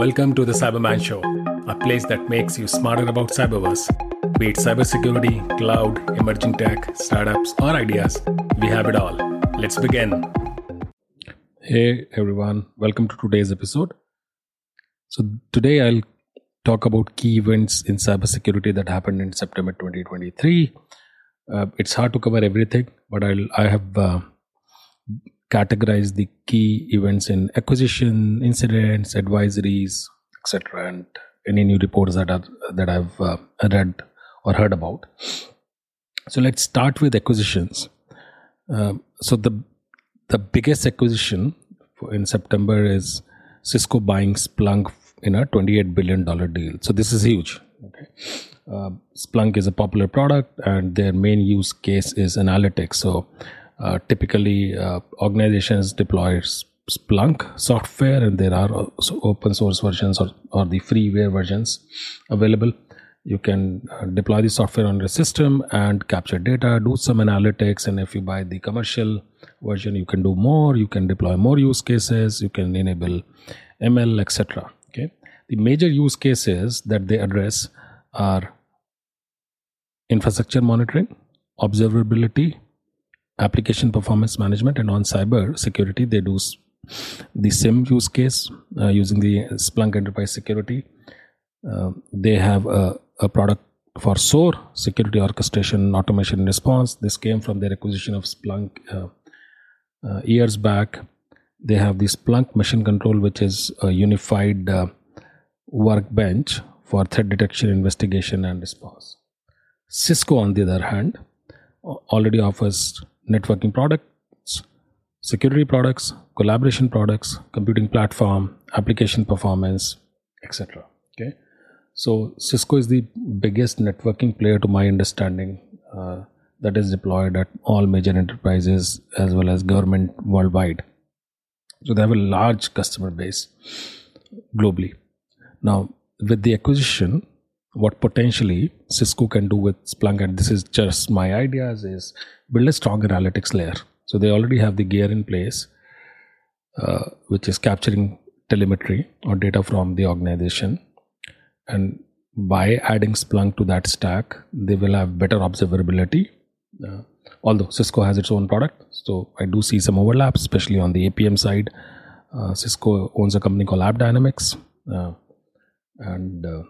Welcome to the Cyberman Show, a place that makes you smarter about cyberverse. Be it cybersecurity, cloud, emerging tech, startups, or ideas, we have it all. Let's begin. Hey everyone, welcome to today's episode. So, today I'll talk about key events in cybersecurity that happened in September 2023. Uh, it's hard to cover everything, but I'll I have uh, categorized the key events in acquisition, incidents, advisories, etc., and any new reports that are that I've uh, read or heard about. So let's start with acquisitions. Um, so the the biggest acquisition in September is Cisco buying Splunk in a 28 billion dollar deal. So this is huge. Okay. Uh, Splunk is a popular product, and their main use case is analytics. So uh, typically, uh, organizations deploy Splunk software, and there are open source versions or, or the freeware versions available. You can uh, deploy the software on your system and capture data, do some analytics, and if you buy the commercial version, you can do more. You can deploy more use cases. You can enable ML, etc. Okay. The major use cases that they address are infrastructure monitoring, observability, application performance management, and on cyber security, they do the same use case uh, using the Splunk Enterprise Security. Uh, they have a, a, product for SOAR, Security Orchestration, Automation, Response. This came from their acquisition of Splunk uh, uh years back. They have the Splunk Mission Control, which is a unified uh, workbench for threat detection, investigation, and response. Cisco, on the other hand, already offers networking products, security products, collaboration products, computing platform, application performance, etc. Okay, so Cisco is the biggest networking player, to my understanding, uh, that is deployed at all major enterprises as well as government worldwide. So they have a large customer base globally. Now, with the acquisition, what potentially Cisco can do with Splunk, and this is just my ideas, is build a strong analytics layer. So they already have the gear in place, uh, which is capturing telemetry or data from the organization. And by adding Splunk to that stack, they will have better observability. Uh, although Cisco has its own product, so I do see some overlap, especially on the APM side. Uh, Cisco owns a company called AppDynamics, uh, and uh,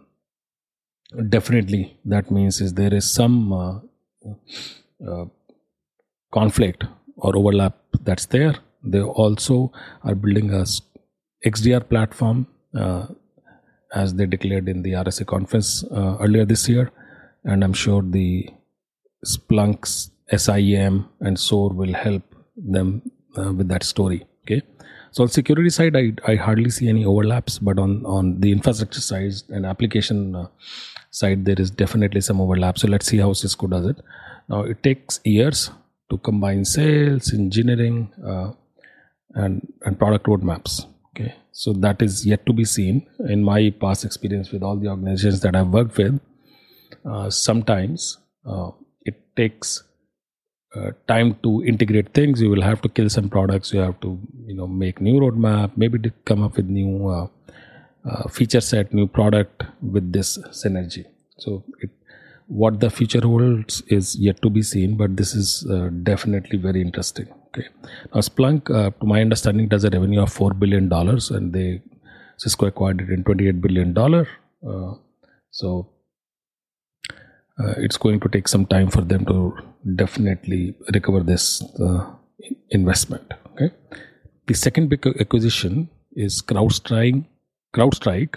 definitely. That means is there is some uh, uh, conflict or overlap that's there. They also are building a xdr platform uh, as they declared in the rsa conference uh, earlier this year. And i'm sure the splunk's SIEM and SOAR will help them uh, with that story. Okay? So on security side I, I hardly see any overlaps but on on the infrastructure side and application uh, side there is definitely some overlap. So let's see how cisco does it. Now it takes years to combine sales engineering uh, and and product roadmaps. Okay? So that is yet to be seen. In my past experience with all the organizations that i've worked with uh, sometimes uh, it takes uh, time to integrate things. You will have to kill some products. You have to you know make new roadmap. Maybe to come up with new uh, feature set, new product with this synergy. So it, what the future holds is yet to be seen, but this is uh, definitely very interesting. Okay, now Splunk, uh, to my understanding, does a revenue of four billion dollars, and they Cisco acquired it in twenty-eight billion dollar. Uh, so uh, it's going to take some time for them to definitely recover this uh, investment. Okay, the second big acquisition is CrowdStrike CrowdStrike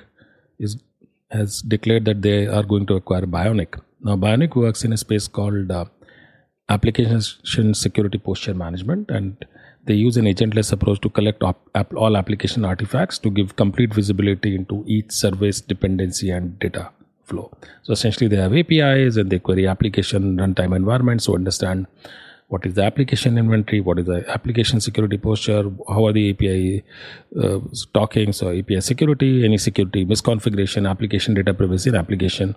is has declared that they are going to acquire Bionic. Now, Bionic works in a space called uh, application security posture management, and they use an agentless approach to collect op- ap- all application artifacts to give complete visibility into each service dependency and data flow. So essentially, they have APIs and they query application runtime environments to understand what is the application inventory, what is the application security posture, how are the API uh, talking, so API security, any security misconfiguration, application data privacy, and application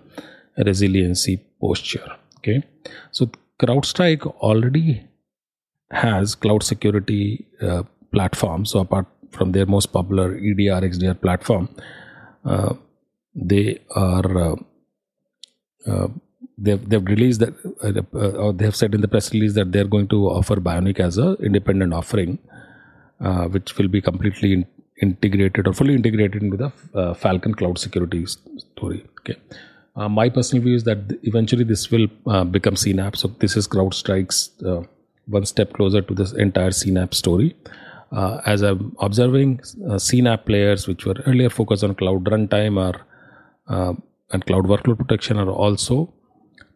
resiliency posture. Okay, so CrowdStrike already has cloud security uh, platform. So apart from their most popular EDR XDR platform, uh, they are uh, uh, they've they've released that uh, or they have said in the press release that they're going to offer Bionic as a independent offering, uh, which will be completely in, integrated or fully integrated into the uh, Falcon cloud security story. Okay. Uh, my personal view is that eventually this will uh, become CNAPP. So this is CrowdStrike's uh, one step closer to this entire CNAPP story. Uh, as I'm observing, uh, CNAPP players, which were earlier focused on cloud runtime uh, and cloud workload protection, are also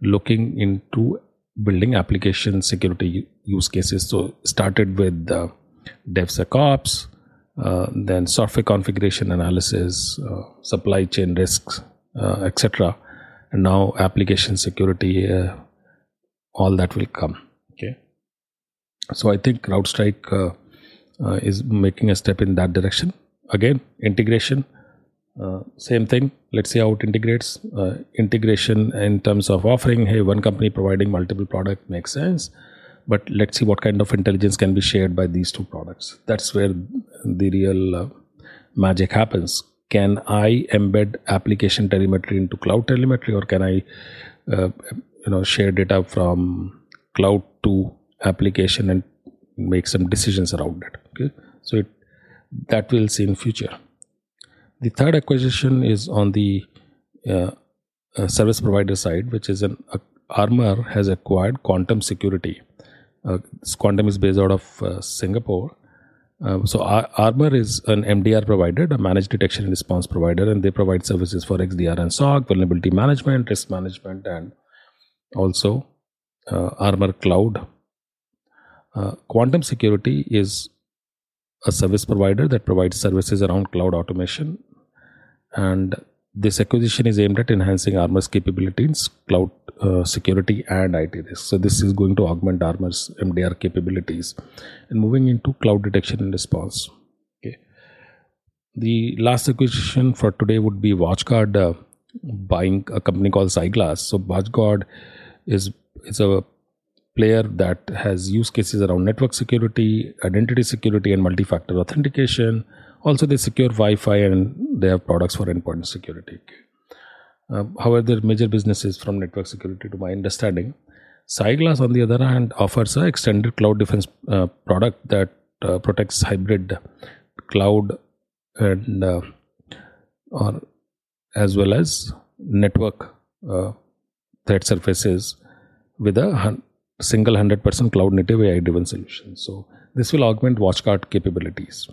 looking into building application security use cases. So started with uh, DevSecOps, uh, then software configuration analysis, uh, supply chain risks, uh, etc. And now application security, uh, all that will come. Okay. So I think CrowdStrike uh, uh, is making a step in that direction. Again, integration, uh, same thing. Let's see how it integrates. Uh, integration in terms of offering, hey, one company providing multiple product makes sense, but let's see what kind of intelligence can be shared by these two products. That's where the real uh, magic happens. Can I embed application telemetry into cloud telemetry, or can I, uh, you know, share data from cloud to application and make some decisions around it? Okay, so it that we'll see in future. The third acquisition is on the uh, uh, service provider side, which is an uh, Armor has acquired Quantum Security. Uh, Quantum is based out of uh, Singapore. Uh, so Ar- Armor is an MDR provider, a managed detection and response provider, and they provide services for XDR and SOC, vulnerability management, risk management, and also Armor Cloud. Quantum Security is a service provider that provides services around cloud automation and this acquisition is aimed at enhancing Armor's capabilities, cloud uh, security, and IT risk. So this is going to augment Armor's MDR capabilities and moving into cloud detection and response. Okay. The last acquisition for today would be WatchGuard uh, buying a company called Cyglass. So WatchGuard is is a player that has use cases around network security, identity security, and multi-factor authentication also, they secure Wi-Fi and they have products for endpoint security. Uh, however, their major business is from network security, to my understanding. Cyglass, on the other hand, offers a extended cloud defense uh, product that uh, protects hybrid cloud and uh, or as well as network uh, threat surfaces with a hun- single 100% cloud native AI driven solution. So this will augment WatchGuard capabilities.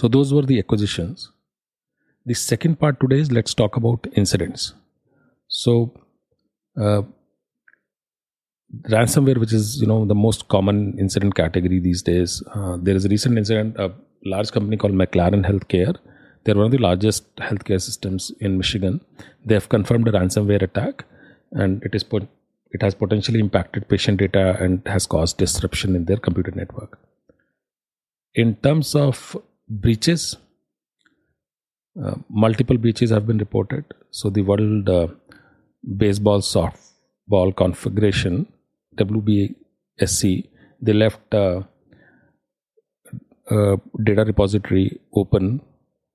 So those were the acquisitions. The second part today is let's talk about incidents. So uh, ransomware, which is you know the most common incident category these days. Uh, there is a recent incident. A large company called McLaren Healthcare. They're one of the largest healthcare systems in Michigan. They have confirmed a ransomware attack, and it is put, it has potentially impacted patient data and has caused disruption in their computer network. In terms of breaches. Uh, multiple breaches have been reported. So the world uh, baseball softball confederation wbsc they left uh, a data repository open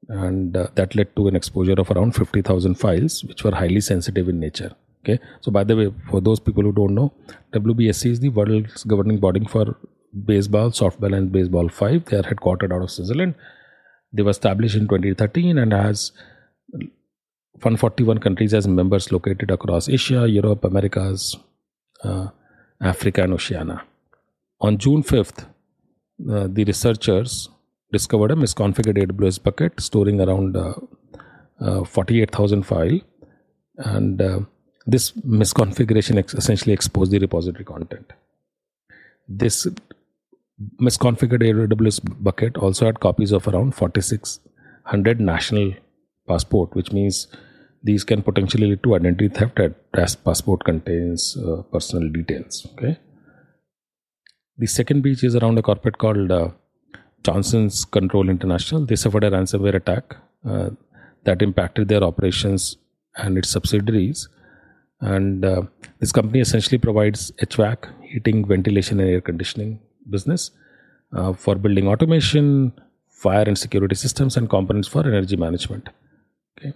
and uh, that led to an exposure of around 50000 files which were highly sensitive in nature. Okay? So by the way for those people who don't know wbsc is the world's governing body for baseball, softball, and baseball 5. They are headquartered out of Switzerland. They were established in 2013 and has 141 countries as members located across Asia, Europe, Americas, uh, Africa, and Oceania. On June 5th, uh, the researchers discovered a misconfigured AWS bucket storing around uh, uh 48,000 file and uh, this misconfiguration ex- essentially exposed the repository content. This misconfigured AWS bucket also had copies of around 4600 national passport, which means these can potentially lead to identity theft as passport contains uh, personal details. Okay. The second breach is around a corporate called uh, Johnson's Control International. They suffered a ransomware attack uh, that impacted their operations and its subsidiaries. And uh, this company essentially provides HVAC, heating, ventilation, and air conditioning business uh, for building automation, fire and security systems, and components for energy management. Okay.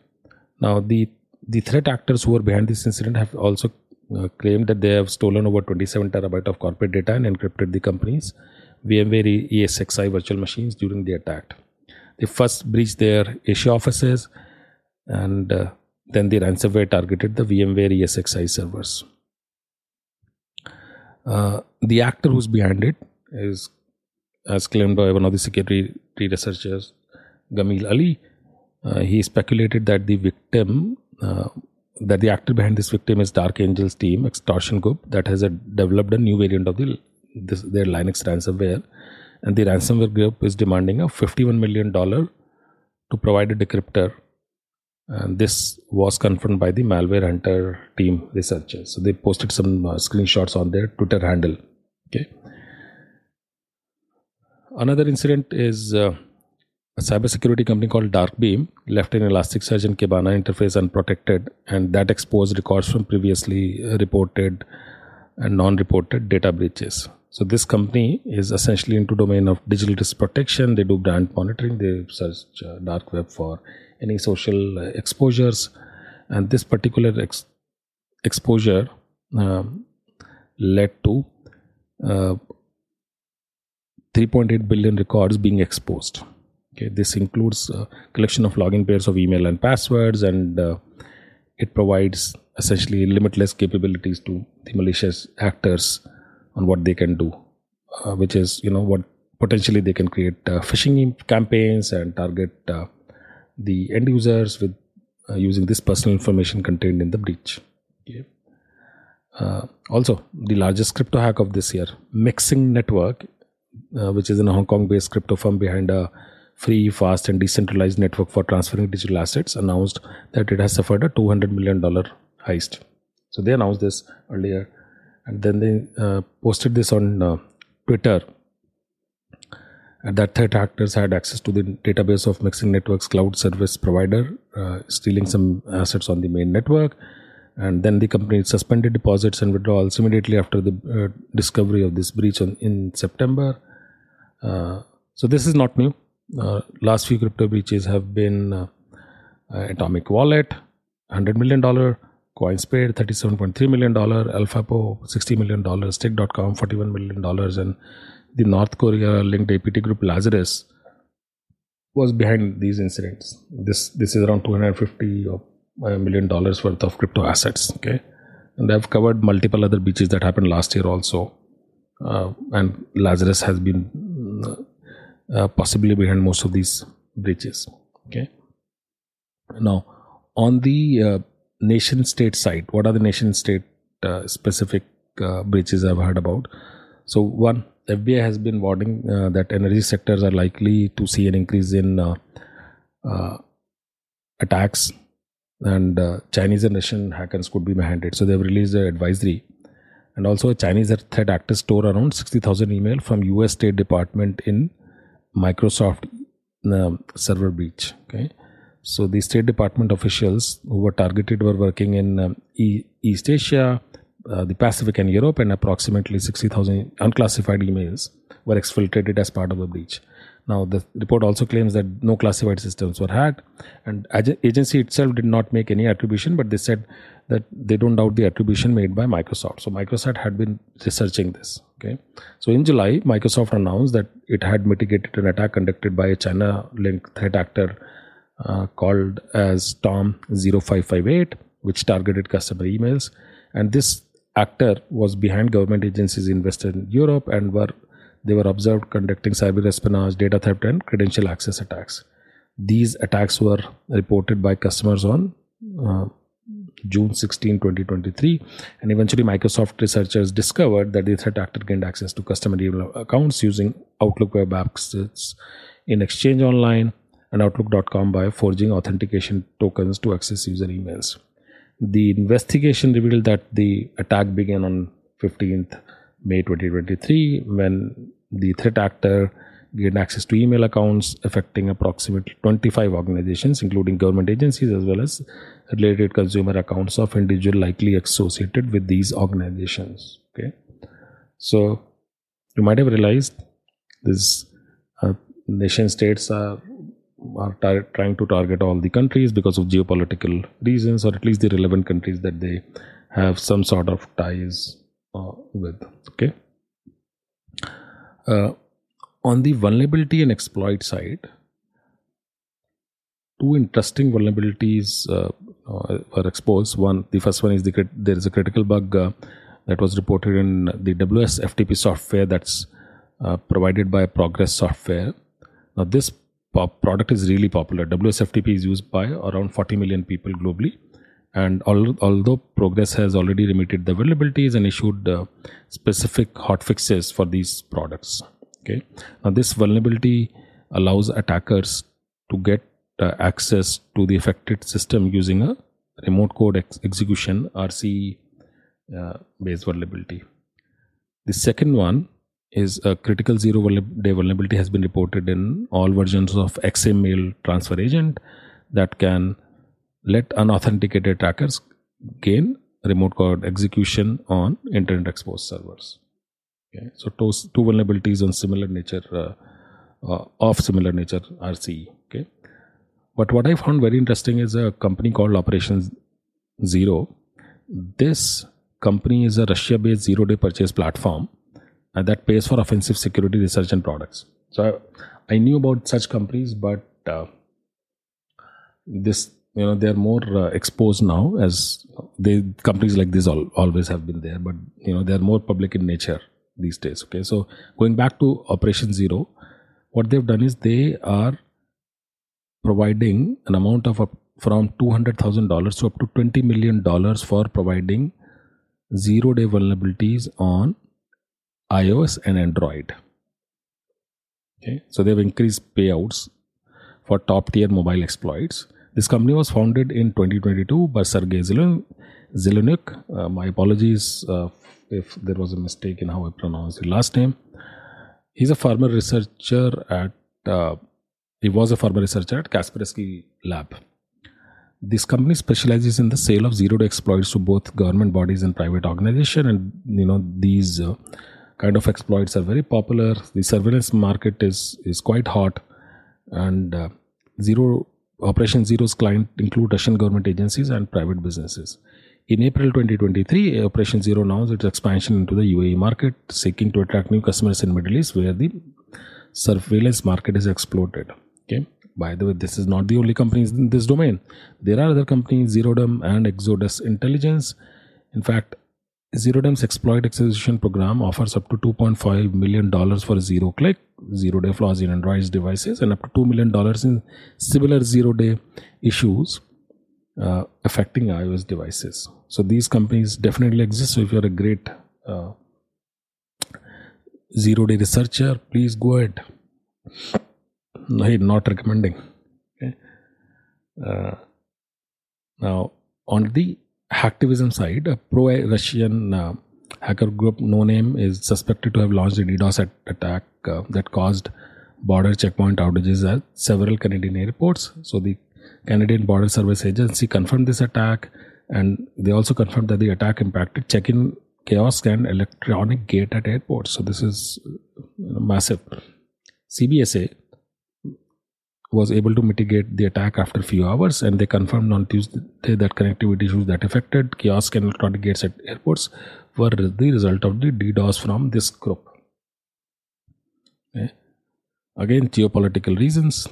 Now, the the threat actors who were behind this incident have also uh, claimed that they have stolen over 27 terabyte of corporate data and encrypted the company's VMware ESXi virtual machines during the attack. They first breached their Asia offices, and uh, then the ransomware targeted the VMware ESXi servers. Uh, the actor who's behind it is, as claimed by one of the security researchers, Gameel Ali. Uh, he speculated that the victim, uh, that the actor behind this victim is Dark Angels team, extortion group that has a, developed a new variant of the this, their Linux ransomware, and the ransomware group is demanding a 51 million dollar to provide a decryptor. And this was confirmed by the malware hunter team researchers. So they posted some uh, screenshots on their Twitter handle. Okay. Another incident is uh, a cybersecurity company called Darkbeam left an Elasticsearch and Kibana interface unprotected, and that exposed records from previously reported and non-reported data breaches. So this company is essentially into domain of digital risk protection. They do brand monitoring. They search uh, dark web for any social uh, exposures, and this particular ex- exposure um, led to uh, 3.8 billion records being exposed. Okay, this includes a collection of login pairs of email and passwords, and uh, it provides essentially limitless capabilities to the malicious actors on what they can do, uh, which is you know what potentially they can create uh, phishing campaigns and target uh, the end users with uh, using this personal information contained in the breach. Okay. Uh, also, the largest crypto hack of this year, Mixin Network, uh, which is a Hong Kong-based crypto firm behind a free, fast, and decentralized network for transferring digital assets, announced that it has suffered a 200 million dollar heist. So they announced this earlier and then they uh, posted this on uh, Twitter. That threat actors had access to the database of Mixin Networks cloud service provider, uh, stealing some assets on the main network. And then the company suspended deposits and withdrawals immediately after the uh, discovery of this breach on, in September. Uh, so this is not new. Uh, last few crypto breaches have been Atomic Wallet, $100 million CoinsPaid $37.3 million, AlphaPo $60 million, Stake.com $41 million, and the North Korea linked APT group Lazarus was behind these incidents. This this is around 250 million dollars worth of crypto assets. Okay, and I've covered multiple other breaches that happened last year also, uh, and Lazarus has been uh, possibly behind most of these breaches. Okay, now on the uh, nation state side what are the nation state uh, specific uh, breaches i've heard about so one fbi has been warning uh, that energy sectors are likely to see an increase in uh, uh, attacks and uh, chinese and russian hackers could be behind it. So they've released an advisory. And also a chinese threat actor store around 60000 email from us state department in microsoft server breach okay? So the State Department officials who were targeted were working in um, e- East Asia, uh, the Pacific, and Europe, and approximately 60,000 unclassified emails were exfiltrated as part of the breach. Now, the report also claims that no classified systems were hacked, and agency itself did not make any attribution, but they said that they don't doubt the attribution made by Microsoft. So Microsoft had been researching this. Okay, so in July, Microsoft announced that it had mitigated an attack conducted by a China-linked threat actor uh, called as Storm 0558, which targeted customer emails. And this actor was behind government agencies invested in Europe and were they were observed conducting cyber espionage, data theft, and credential access attacks. These attacks were reported by customers on uh, June 16, 2023, and eventually Microsoft researchers discovered that the threat actor gained access to customer email accounts using Outlook web access in Exchange Online, and Outlook.com by forging authentication tokens to access user emails. The investigation revealed that the attack began on 15th May 2023 when the threat actor gained access to email accounts affecting approximately 25 organizations, including government agencies as well as related consumer accounts of individuals likely associated with these organizations. Okay, so you might have realized this uh, nation states are are tar- trying to target all the countries because of geopolitical reasons, or at least the relevant countries that they have some sort of ties with. Okay. Uh, on the vulnerability and exploit side, two interesting vulnerabilities uh, uh, were exposed. One, the first one is the there is a critical bug uh, that was reported in the WS FTP software that's uh, provided by Progress Software. Now, this product is really popular. WS FTP is used by around 40 million people globally. And al- although Progress has already remitted the vulnerabilities and issued uh, specific hotfixes for these products, okay. Now, this vulnerability allows attackers to get uh, access to the affected system using a remote code ex- execution RC uh, based vulnerability. The second one is a critical zero day vulnerability has been reported in all versions of Exim mail transfer agent that can let unauthenticated attackers gain remote code execution on internet exposed servers. Okay, so two, two vulnerabilities on similar nature uh, uh, of similar nature RCE. Okay, but what I found very interesting is a company called Operations Zero. This company is a Russia-based zero-day purchase platform uh, that pays for offensive security research and products. So I, I knew about such companies, but uh, this you know they're more uh, exposed now as they companies like this all, always have been there, but you know they're more public in nature these days. Okay, so going back to Operation Zero, what they've done is they are providing an amount of up from $200,000 to up to $20 million for providing zero day vulnerabilities on iOS and Android. Okay, so they've increased payouts for top tier mobile exploits. This company was founded in 2022 by Sergey Zeleniuk. Uh, my apologies uh, if there was a mistake in how I pronounced his last name. He's a former researcher at, uh, he was a former researcher at Kaspersky Lab. This company specializes in the sale of zero day exploits to both government bodies and private organizations. And, you know, these uh, kind of exploits are very popular. The surveillance market is is quite hot, and uh, Zero Operation Zero's client include Russian government agencies and private businesses. In April 2023, Operation Zero announced its expansion into the UAE market, seeking to attract new customers in Middle East, where the surveillance market is exploded. Okay. By the way, this is not the only companies in this domain. There are other companies, Zerodium and Exodus Intelligence. In fact, Zerodium's exploit execution program offers up to $2.5 million for zero click, zero day flaws in Android devices, and up to $2 million in similar zero day issues uh, affecting iOS devices. So these companies definitely exist. So if you're a great uh, zero day researcher, please go ahead. No, not recommending. Okay. Uh, now, on the hacktivism side, a pro-Russian uh, hacker group No Name is suspected to have launched a DDoS at- attack uh, that caused border checkpoint outages at several Canadian airports. So the Canadian Border Service Agency confirmed this attack, and they also confirmed that the attack impacted check-in kiosk and electronic gate at airports. So this is massive. CBSA was able to mitigate the attack after a few hours, and they confirmed on Tuesday that connectivity issues that affected kiosk and electronic gates at airports were the result of the DDoS from this group. Okay. Again, geopolitical reasons,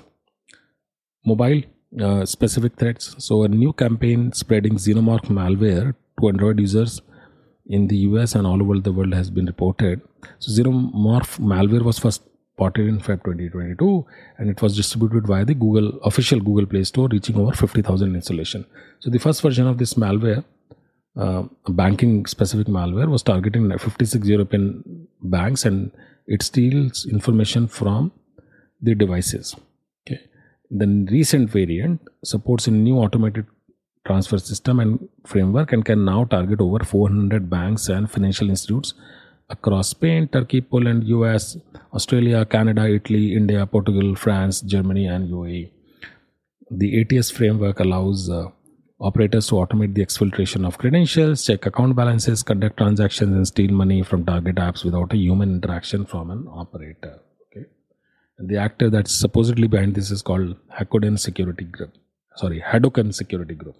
mobile uh, specific threats. So, a new campaign spreading xenomorph malware to Android users in the US and all over the world has been reported. So, xenomorph malware was first spotted in Feb 2022 and it was distributed via the Google official Google Play Store, reaching over 50,000 installation. So the first version of this malware, uh, banking specific malware, was targeting 56 European banks and it steals information from the devices. Okay. The recent variant supports a new automated transfer system and framework and can now target over 400 banks and financial institutes across Spain, Turkey, Poland, US, Australia, Canada, Italy, India, Portugal, France, Germany, and UAE. The ATS framework allows uh, operators to automate the exfiltration of credentials, check account balances, conduct transactions, and steal money from target apps without a human interaction from an operator. Okay. And the actor that's supposedly behind this is called Hakoden Security Group. Sorry, Hadoken Security Group.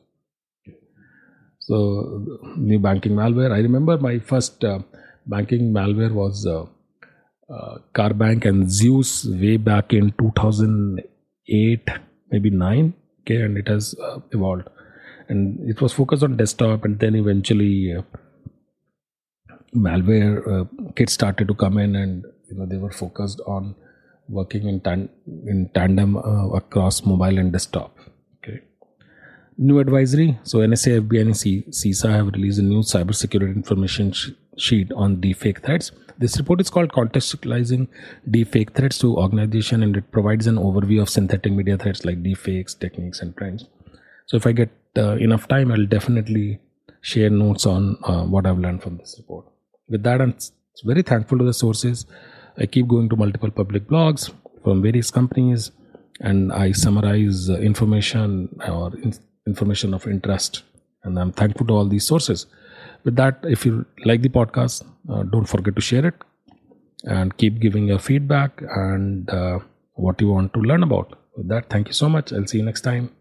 So, new banking malware. I remember my first uh, banking malware was uh, uh, Carbank and Zeus way back in 2008, maybe 9. Okay, and it has uh, evolved. And it was focused on desktop, and then eventually uh, malware uh, kits started to come in, and you know they were focused on working in, tan- in tandem uh, across mobile and desktop. New advisory. So NSA, FBI, and CISA have released a new cybersecurity information sheet on deepfake threats. This report is called Contextualizing Deepfake Threats to Organization and it provides an overview of synthetic media threats like deepfakes, techniques, and trends. So if I get uh, enough time, I'll definitely share notes on uh, what I've learned from this report. With that, I'm very thankful to the sources. I keep going to multiple public blogs from various companies and I summarize uh, information or in- information of interest. And I'm thankful to all these sources. With that, if you like the podcast, uh, don't forget to share it and keep giving your feedback and uh, what you want to learn about. With that, thank you so much. I'll see you next time.